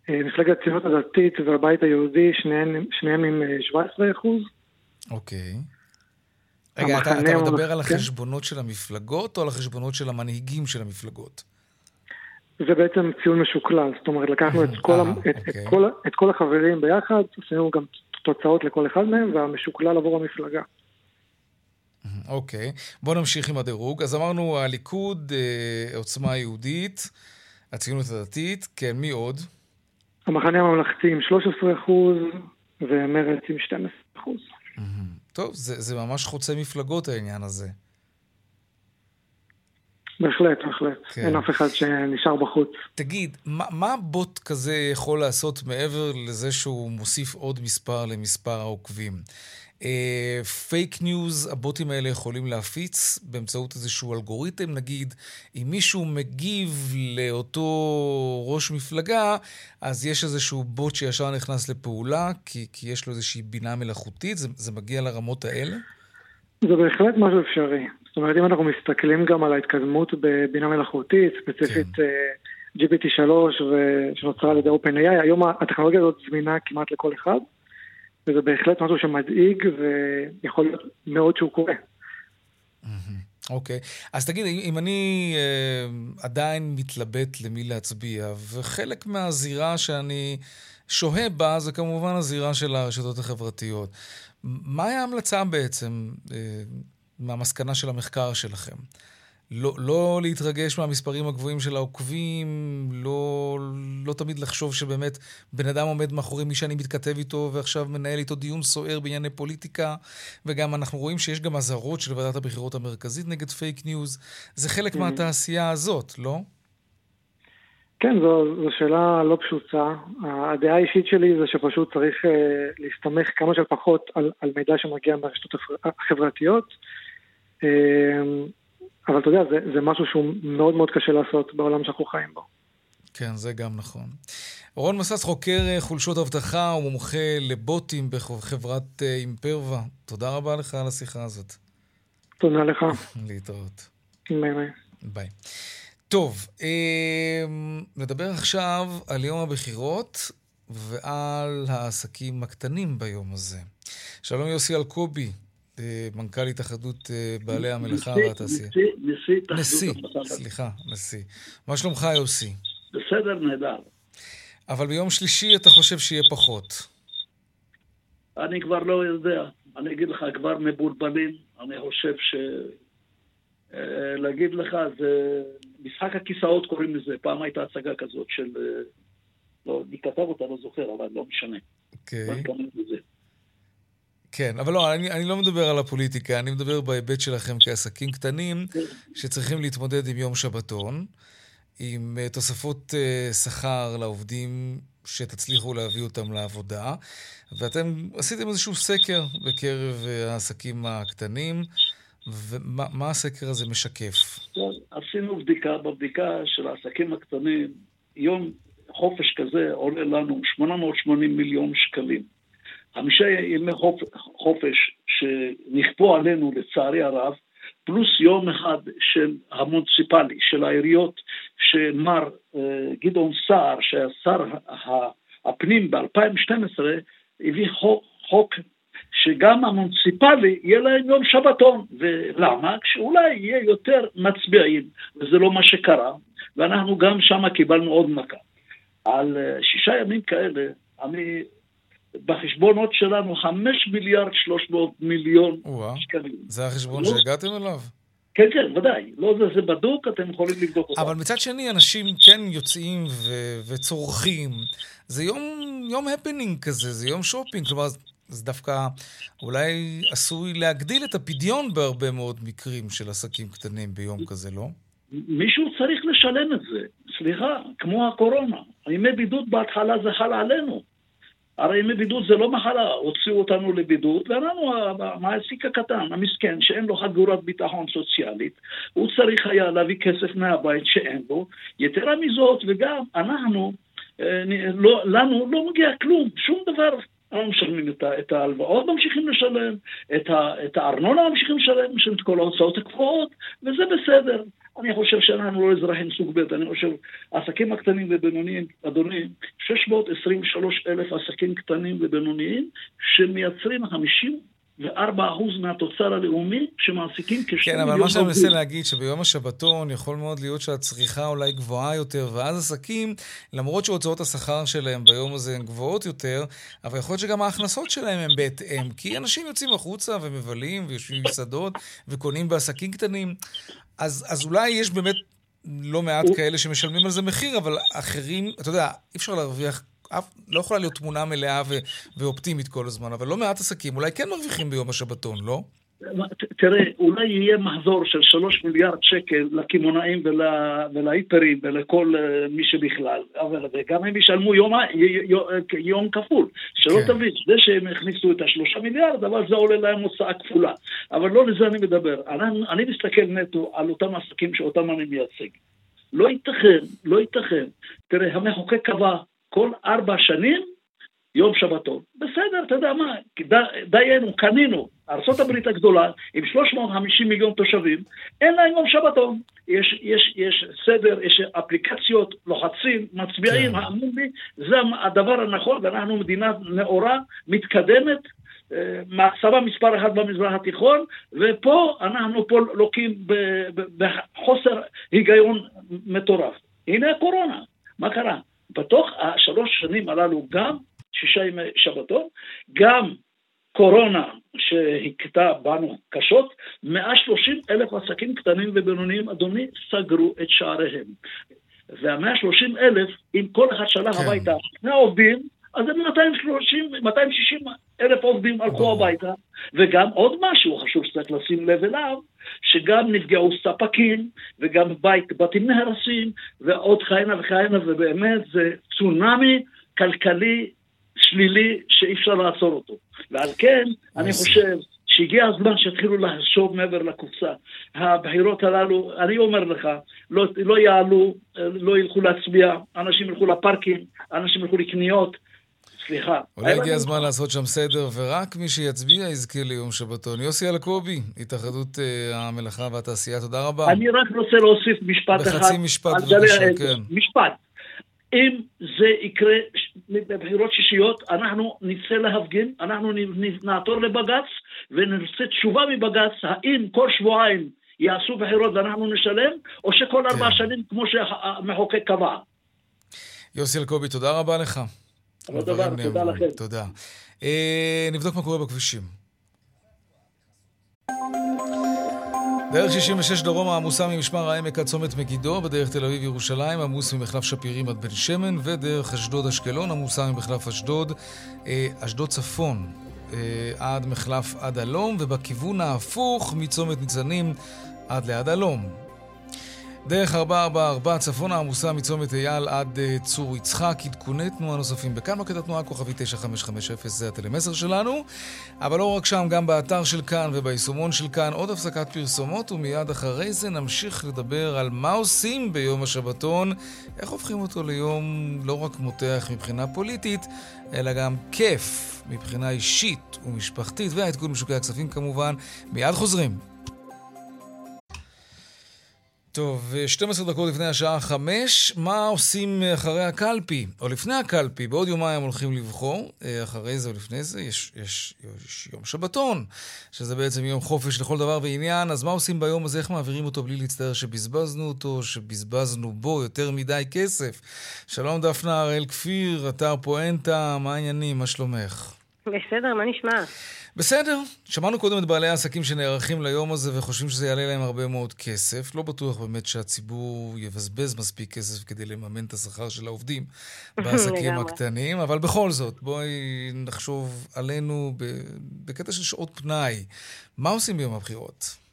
אה, מפלגת הציונות הדתית והבית היהודי, שניהם, שניהם עם 17 אה, אחוז. אוקיי. רגע, אתה, אתה מדבר על כן. החשבונות של המפלגות או על החשבונות של המנהיגים של המפלגות? זה בעצם ציון משוקלל, זאת אומרת, לקחנו את כל, 아, את, את, אוקיי. כל, את כל החברים ביחד, עשינו גם תוצאות לכל אחד מהם, והמשוקלל עבור המפלגה. אוקיי. בואו נמשיך עם הדירוג. אז אמרנו הליכוד, אה, עוצמה יהודית, הציונות הדתית, כן, מי עוד? המחנה הממלכתי עם 13 אחוז, ומרצ עם 12 אחוז. טוב, זה, זה ממש חוצה מפלגות העניין הזה. בהחלט, בהחלט. כן. אין אף אחד שנשאר בחוץ. תגיד, מה, מה בוט כזה יכול לעשות מעבר לזה שהוא מוסיף עוד מספר למספר העוקבים? פייק uh, ניוז, הבוטים האלה יכולים להפיץ באמצעות איזשהו אלגוריתם, נגיד, אם מישהו מגיב לאותו ראש מפלגה, אז יש איזשהו בוט שישר נכנס לפעולה, כי, כי יש לו איזושהי בינה מלאכותית, זה, זה מגיע לרמות האלה? זה בהחלט משהו אפשרי. זאת אומרת, אם אנחנו מסתכלים גם על ההתקדמות בבינה מלאכותית, ספציפית כן. uh, GPT-3 שנוצרה על ידי OpenAI, היום הטכנולוגיה הזאת זמינה כמעט לכל אחד. וזה בהחלט משהו שמדאיג, ויכול להיות מאוד שהוא קורה. אוקיי. Okay. אז תגיד, אם אני uh, עדיין מתלבט למי להצביע, וחלק מהזירה שאני שוהה בה זה כמובן הזירה של הרשתות החברתיות, מהי ההמלצה בעצם uh, מהמסקנה של המחקר שלכם? לא, לא להתרגש מהמספרים הגבוהים של העוקבים, לא, לא תמיד לחשוב שבאמת בן אדם עומד מאחורי מי שאני מתכתב איתו ועכשיו מנהל איתו דיון סוער בענייני פוליטיקה, וגם אנחנו רואים שיש גם אזהרות של ועדת הבחירות המרכזית נגד פייק ניוז. זה חלק mm-hmm. מהתעשייה הזאת, לא? כן, זו, זו שאלה לא פשוטה. הדעה האישית שלי זה שפשוט צריך אה, להסתמך כמה שפחות על, על מידע שמגיע מהרשתות החברתיות. אה, אבל אתה יודע, זה, זה משהו שהוא מאוד מאוד קשה לעשות בעולם שאנחנו חיים בו. כן, זה גם נכון. רון מסס חוקר אה, חולשות אבטחה ומומחה לבוטים בחברת אה, Imperva. תודה רבה לך על השיחה הזאת. תודה לך. להתראות. ביי ביי. ביי. טוב, אה, נדבר עכשיו על יום הבחירות ועל העסקים הקטנים ביום הזה. שלום יוסי אלקובי, מנכ"ל התאחדות בעלי המלאכה והתעשייה. נשיא, נשיא, נשיא, סליחה, נשיא. מה שלומך יוסי? בסדר, נהדר. אבל ביום שלישי אתה חושב שיהיה פחות. אני כבר לא יודע. אני אגיד לך, כבר מבולבלים. אני חושב ש... אה, להגיד לך, זה משחק הכיסאות קוראים לזה. פעם הייתה הצגה כזאת של... אה, לא, מי כתב אותה לא זוכר, אבל לא משנה. אוקיי. Okay. כן, אבל לא, אני, אני לא מדבר על הפוליטיקה, אני מדבר בהיבט שלכם כעסקים קטנים. שצריכים להתמודד עם יום שבתון. עם אה, תוספות אה, שכר לעובדים שתצליחו להביא אותם לעבודה, ואתם עשיתם איזשהו סקר בקרב אה, העסקים הקטנים, ומה הסקר הזה משקף? עשינו בדיקה, בבדיקה של העסקים הקטנים, יום חופש כזה עולה לנו 880 מיליון שקלים. חמישה ימי חופש שנכפו עלינו, לצערי הרב, פלוס יום אחד של המוניציפלי, של העיריות, שמר uh, גדעון סער, שהיה שר הפנים ב-2012, הביא חוק, חוק שגם המוניציפלי יהיה להם יום שבתון. ולמה? כשאולי יהיה יותר מצביעים, וזה לא מה שקרה, ואנחנו גם שם קיבלנו עוד מכה. על uh, שישה ימים כאלה, אני בחשבונות שלנו 5 מיליארד 300 מיליון ווא, שקלים. זה החשבון לא... שהגעתם אליו? כן, כן, ודאי. לא זה, זה בדוק, אתם יכולים לבדוק אותו. אבל מצד שני, אנשים כן יוצאים ו- וצורכים. זה יום, יום הפנינג כזה, זה יום שופינג. כלומר, זה דווקא אולי עשוי להגדיל את הפדיון בהרבה מאוד מקרים של עסקים קטנים ביום כזה, לא? מישהו צריך לשלם את זה. סליחה, כמו הקורונה. ימי בידוד בהתחלה זה חל עלינו. הרי ימי בידוד זה לא מחלה, הוציאו אותנו לבידוד, ואנחנו, המעסיק הקטן, המסכן, שאין לו חגורת ביטחון סוציאלית, הוא צריך היה להביא כסף מהבית שאין לו. יתרה מזאת, וגם אנחנו, אה, לא, לנו לא מגיע כלום, שום דבר. אנחנו משלמים את ההלוואות, ממשיכים לשלם, את, ה, את הארנונה ממשיכים לשלם, משלמים את כל ההוצאות הקבועות, וזה בסדר. אני חושב שאנחנו לא אזרחים סוג ב', אני חושב, העסקים הקטנים ובינוניים, אדוני, 623 אלף עסקים קטנים ובינוניים שמייצרים 50 ו-4% מהתוצר הלאומי שמעסיקים כ-2 כן, אבל מה שאני מנסה להגיד, שביום השבתון יכול מאוד להיות שהצריכה אולי גבוהה יותר, ואז עסקים, למרות שהוצאות השכר שלהם ביום הזה הן גבוהות יותר, אבל יכול להיות שגם ההכנסות שלהם הן בהתאם, כי אנשים יוצאים החוצה ומבלים ויושבים במסעדות וקונים בעסקים קטנים. אז, אז אולי יש באמת לא מעט כאלה שמשלמים על זה מחיר, אבל אחרים, אתה יודע, אי אפשר להרוויח אף, לא יכולה להיות תמונה מלאה ו, ואופטימית כל הזמן, אבל לא מעט עסקים אולי כן מרוויחים ביום השבתון, לא? תראה, אולי יהיה מחזור של שלוש מיליארד שקל לקמעונאים ול, ולהיפרים ולכל uh, מי שבכלל, אבל גם הם ישלמו יום, יום, יום כפול. שלא כן. תבין, זה שהם הכניסו את השלושה מיליארד, אבל זה עולה להם הוצאה כפולה. אבל לא לזה אני מדבר. אני, אני מסתכל נטו על אותם עסקים שאותם אני מייצג. לא ייתכן, לא ייתכן. תראה, המחוקק קבע כל ארבע שנים יום שבתון. בסדר, אתה יודע מה, דיינו, קנינו. ארה"ב הגדולה, עם 350 מיליון תושבים, אין להם יום שבתון. יש, יש, יש סדר, יש אפליקציות, לוחצים, מצביעים, כן. האמון לי, זה הדבר הנכון, ואנחנו מדינה נאורה, מתקדמת, אה, מעצמה מספר אחת במזרח התיכון, ופה אנחנו פה לוקים בחוסר היגיון מטורף. הנה הקורונה, מה קרה? בתוך השלוש שנים הללו גם שישה ימי שבתון, גם קורונה שהכתה בנו קשות, 130 אלף עסקים קטנים ובינוניים, אדוני, סגרו את שעריהם. וה-130 אלף, אם כל אחד שלח כן. הביתה שני עובדים, אז 230, 260 אלף עובדים הלכו הביתה. וגם עוד משהו חשוב שצריך לשים לב אליו, שגם נפגעו ספקים, וגם בית, בתים נהרסים, ועוד כהנה וכהנה, ובאמת זה צונאמי כלכלי שלילי שאי אפשר לעצור אותו. ועל כן, אני חושב שהגיע הזמן שיתחילו לחשוב מעבר לקופסה. הבחירות הללו, אני אומר לך, לא, לא יעלו, לא ילכו להצביע, אנשים ילכו לפארקים, אנשים ילכו לקניות. סליחה. אולי הגיע הזמן לעשות שם סדר, ורק מי שיצביע יזכה ליום שבתון. יוסי אלקובי, התאחדות uh, המלאכה והתעשייה, תודה רבה. אני רק רוצה להוסיף משפט בחצי אחד. בחצי משפט בבקשה, כן. משפט. אם זה יקרה בבחירות שישיות, אנחנו נצא להפגין, אנחנו נעתור לבג"ץ ונרצה תשובה מבג"ץ, האם כל שבועיים יעשו בחירות ואנחנו נשלם, או שכל ארבע כן. שנים כמו שהמחוקק קבע. יוסי אלקובי, תודה רבה לך. תודה לכם. תודה. אה, נבדוק מה קורה בכבישים. דרך 66 דרומה עמוסה ממשמר העמק עד צומת מגידו, בדרך תל אביב-ירושלים עמוס ממחלף שפירים עד בן שמן, ודרך אשדוד-אשקלון עמוסה ממחלף אשדוד, אה, אשדוד צפון אה, עד מחלף עד הלום, ובכיוון ההפוך מצומת ניצנים עד ליד הלום. דרך 444 צפונה עמוסה מצומת אייל עד uh, צור יצחק, עדכוני תנועה נוספים בכאן מוקד התנועה כוכבי 9550 זה הטלמסר שלנו. אבל לא רק שם, גם באתר של כאן וביישומון של כאן עוד הפסקת פרסומות, ומיד אחרי זה נמשיך לדבר על מה עושים ביום השבתון, איך הופכים אותו ליום לא רק מותח מבחינה פוליטית, אלא גם כיף מבחינה אישית ומשפחתית, והעדכון משוקי הכספים כמובן. מיד חוזרים. טוב, 12 דקות לפני השעה 5, מה עושים אחרי הקלפי? או לפני הקלפי, בעוד יומיים הולכים לבחור, אה, אחרי זה או לפני זה יש, יש, יש יום שבתון, שזה בעצם יום חופש לכל דבר ועניין, אז מה עושים ביום הזה? איך מעבירים אותו בלי להצטער שבזבזנו אותו, שבזבזנו בו יותר מדי כסף? שלום דפנה הראל כפיר, אתר פואנטה, מה העניינים? מה שלומך? בסדר, מה נשמע? בסדר, שמענו קודם את בעלי העסקים שנערכים ליום הזה וחושבים שזה יעלה להם הרבה מאוד כסף. לא בטוח באמת שהציבור יבזבז מספיק כסף כדי לממן את השכר של העובדים בעסקים הקטנים, אבל בכל זאת, בואי נחשוב עלינו בקטע של שעות פנאי. מה עושים ביום הבחירות?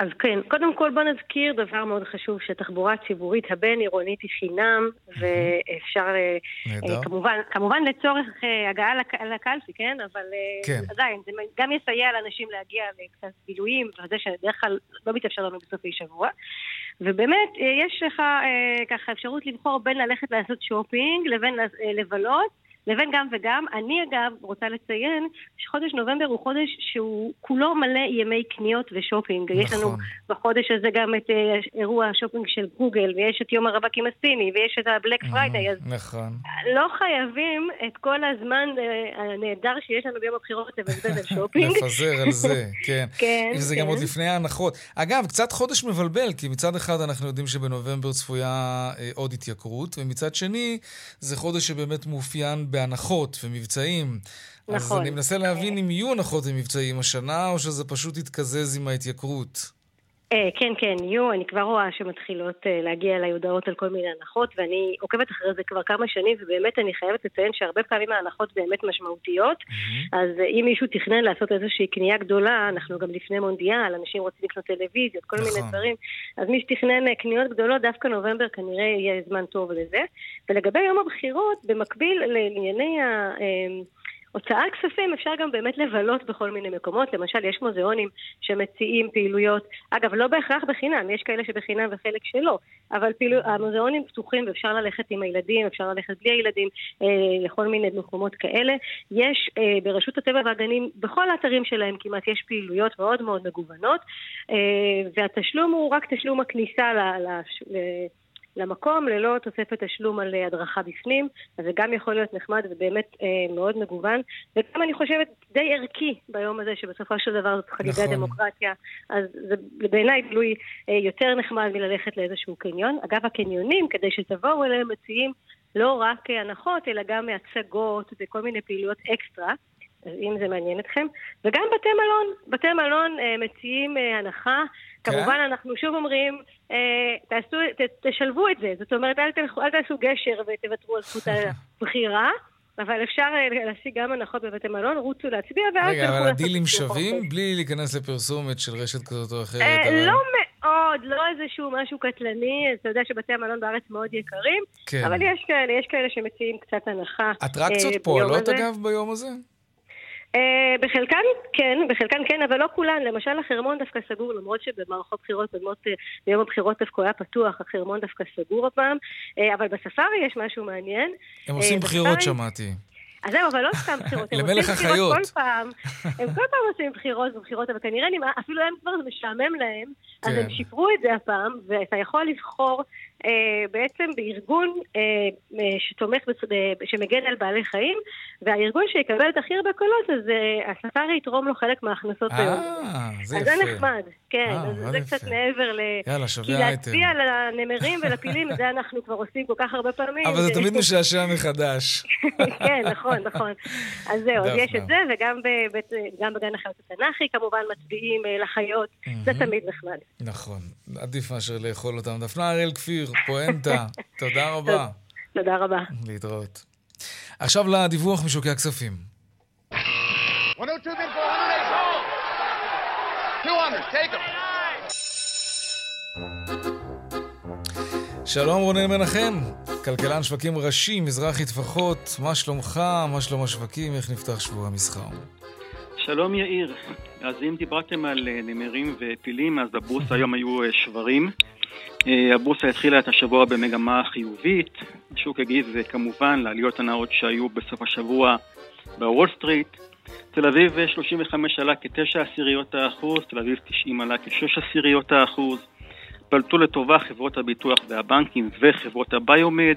אז כן, קודם כל בוא נזכיר דבר מאוד חשוב, שתחבורה ציבורית הבין-עירונית היא חינם, ואפשר, אה, אה, כמובן, כמובן לצורך אה, הגעה לקלפי, כן? אבל כן. עדיין, זה גם יסייע לאנשים להגיע לקצת בילויים, וזה שבדרך כלל לא מתאפשר לנו בסופי שבוע. ובאמת, יש לך ככה אפשרות לבחור בין ללכת לעשות שופינג לבין לבלות. לבין גם וגם. אני אגב רוצה לציין שחודש נובמבר הוא חודש שהוא כולו מלא ימי קניות ושופינג. נכון. יש לנו נכון. בחודש הזה גם את אה, אירוע השופינג של גוגל, ויש את יום הרווקים הסיני, ויש את ה Black Friday. אז נכון. לא חייבים את כל הזמן uh, הנהדר שיש לנו ביום הבחירות לבזבז על שופינג. לפזר על זה, כן. כן, וזה כן. גם עוד לפני ההנחות. אגב, קצת חודש מבלבל, כי מצד אחד אנחנו יודעים שבנובמבר צפויה uh, עוד התייקרות, ומצד שני, זה חודש שבאמת מאופיין בהנחות ומבצעים. נכון. אז אני מנסה להבין אם יהיו הנחות ומבצעים השנה, או שזה פשוט יתקזז עם ההתייקרות. אה, כן, כן, יהיו, אני כבר רואה שמתחילות אה, להגיע אליי הודעות על כל מיני הנחות, ואני עוקבת אחרי זה כבר כמה שנים, ובאמת אני חייבת לציין שהרבה פעמים ההנחות באמת משמעותיות. אז אה, אם מישהו תכנן לעשות איזושהי קנייה גדולה, אנחנו גם לפני מונדיאל, אנשים רוצים לקנות טלוויזיות, כל נכון. מיני דברים, אז מי שתכנן קניות גדולות, דווקא נובמבר כנראה יהיה זמן טוב לזה. ולגבי יום הבחירות, במקביל לענייני ה... הוצאת כספים אפשר גם באמת לבלות בכל מיני מקומות, למשל יש מוזיאונים שמציעים פעילויות, אגב לא בהכרח בחינם, יש כאלה שבחינם וחלק שלא, אבל פעילו, המוזיאונים פתוחים ואפשר ללכת עם הילדים, אפשר ללכת בלי הילדים אה, לכל מיני מקומות כאלה. יש אה, ברשות הטבע והגנים, בכל האתרים שלהם כמעט יש פעילויות מאוד מאוד מגוונות, אה, והתשלום הוא רק תשלום הכניסה ל... ל, ל למקום ללא תוספת תשלום על אה, הדרכה בפנים, אז זה גם יכול להיות נחמד ובאמת אה, מאוד מגוון, וגם אני חושבת די ערכי ביום הזה, שבסופו של דבר זאת חגיגה נכון. דמוקרטיה, אז זה בעיניי גלוי אה, יותר נחמד מללכת לאיזשהו קניון. אגב, הקניונים, כדי שתבואו אליהם, מציעים לא רק אה, הנחות, אלא גם הצגות וכל מיני פעילויות אקסטרה. אז אם זה מעניין אתכם. וגם בתי מלון, בתי מלון אה, מציעים אה, הנחה. כן? כמובן, אנחנו שוב אומרים, אה, תעשו, ת, תשלבו את זה. זאת אומרת, אל, תלכו, אל תעשו גשר ותוותרו על זכות הבחירה. אבל אפשר אה, להשיג גם הנחות בבתי מלון, רוצו להצביע, ואז רגע, אבל הדילים שווים? בלי להיכנס לפרסומת של רשת כזאת או אחרת? אה, לא מאוד, לא איזשהו משהו קטלני, אתה יודע שבתי המלון בארץ מאוד יקרים, כן. אבל יש כאלה, יש כאלה שמציעים קצת הנחה. אטרקציות פועלות אגב ביום הזה? Uh, בחלקן כן, בחלקן כן, אבל לא כולן. למשל החרמון דווקא סגור, למרות שבמערכות בחירות קודמות, uh, ביום הבחירות דווקא היה פתוח, החרמון דווקא סגור הפעם, uh, אבל בספארי יש משהו מעניין. הם עושים בחירות, שמעתי. אז זהו, אבל לא סתם בחירות, הם עושים בחירות כל פעם. הם כל פעם עושים בחירות ובחירות, אבל כנראה אפילו הם כבר משעמם להם, אז הם כן. שיפרו את זה הפעם, ואתה יכול לבחור אה, בעצם בארגון אה, אה, שתומך, שמגן על בעלי חיים, והארגון שיקבל את הכי הרבה קולות, אז הספארי יתרום לו חלק מההכנסות היום. אה, זה יפה. אז זה נחמד, כן, אז זה קצת מעבר ל... יאללה, שווה. כי להצביע לנמרים ולפילים, זה אנחנו כבר עושים כל כך הרבה פעמים. אבל זה תמיד משעשע מחדש. כן, נכון, נכון. אז זהו, אז יש את זה, וגם בגן החיות התנ"כי כמובן מצביעים לחיות, זה תמיד נחמד. נכון, עדיף מאשר לאכול אותם. דפנה אריאל כפיר, פואנטה, תודה רבה. תודה רבה. להתראות. עכשיו לדיווח משוקי הכספים. שלום רונן מנחם, כלכלן שווקים ראשי, מזרחי טפחות, מה שלומך, מה שלום השווקים, איך נפתח שבוע המסחר? שלום יאיר, אז אם דיברתם על אה, נמרים ופילים, אז בבורסה היום היו אה, שברים. אה, הבורסה התחילה את השבוע במגמה חיובית, השוק הגיב כמובן לעליות הנאות שהיו בסוף השבוע בוול סטריט. תל אביב 35 עלה כ-9 עשיריות האחוז, תל אביב 90 עלה כ-6 עשיריות האחוז. בלטו לטובה חברות הביטוח והבנקים וחברות הביומד.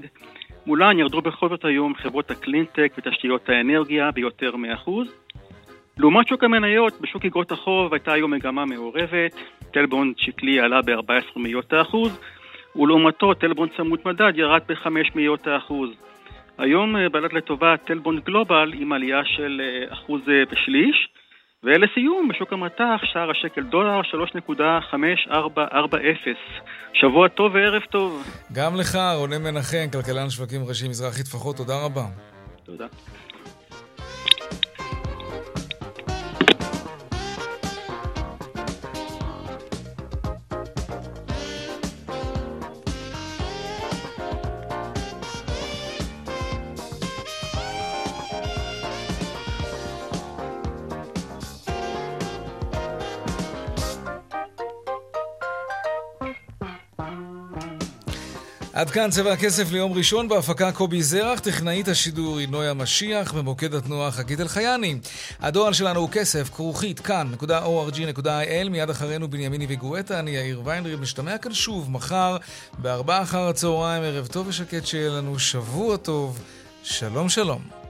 מולן ירדו בכל זאת היום חברות הקלינטק ותשתיות האנרגיה ביותר מאחוז. לעומת שוק המניות, בשוק אגרות החוב הייתה היום מגמה מעורבת, טלבון שקלי עלה ב-14 מאיות האחוז, ולעומתו טלבון צמוד מדד ירד ב-5 מאיות האחוז. היום אה, בלט לטובה טלבון גלובל עם עלייה של אה, אחוז אה, ושליש, ולסיום, בשוק המטח, שער השקל דולר 3.5440. שבוע טוב וערב טוב. גם לך, רונן מנחם, כלכלן שווקים ראשי מזרחי טפחות, תודה רבה. תודה. עד כאן צבע הכסף ליום ראשון בהפקה קובי זרח, טכנאית השידור היא נויה משיח, במוקד התנועה חגית אלחייני. הדואל שלנו הוא כסף, כרוכית, כאן.org.il, מיד אחרינו בנימיני וגואטה, אני יאיר ויינריב, משתמע כאן שוב מחר, בארבעה אחר הצהריים, ערב טוב ושקט שיהיה לנו שבוע טוב, שלום שלום.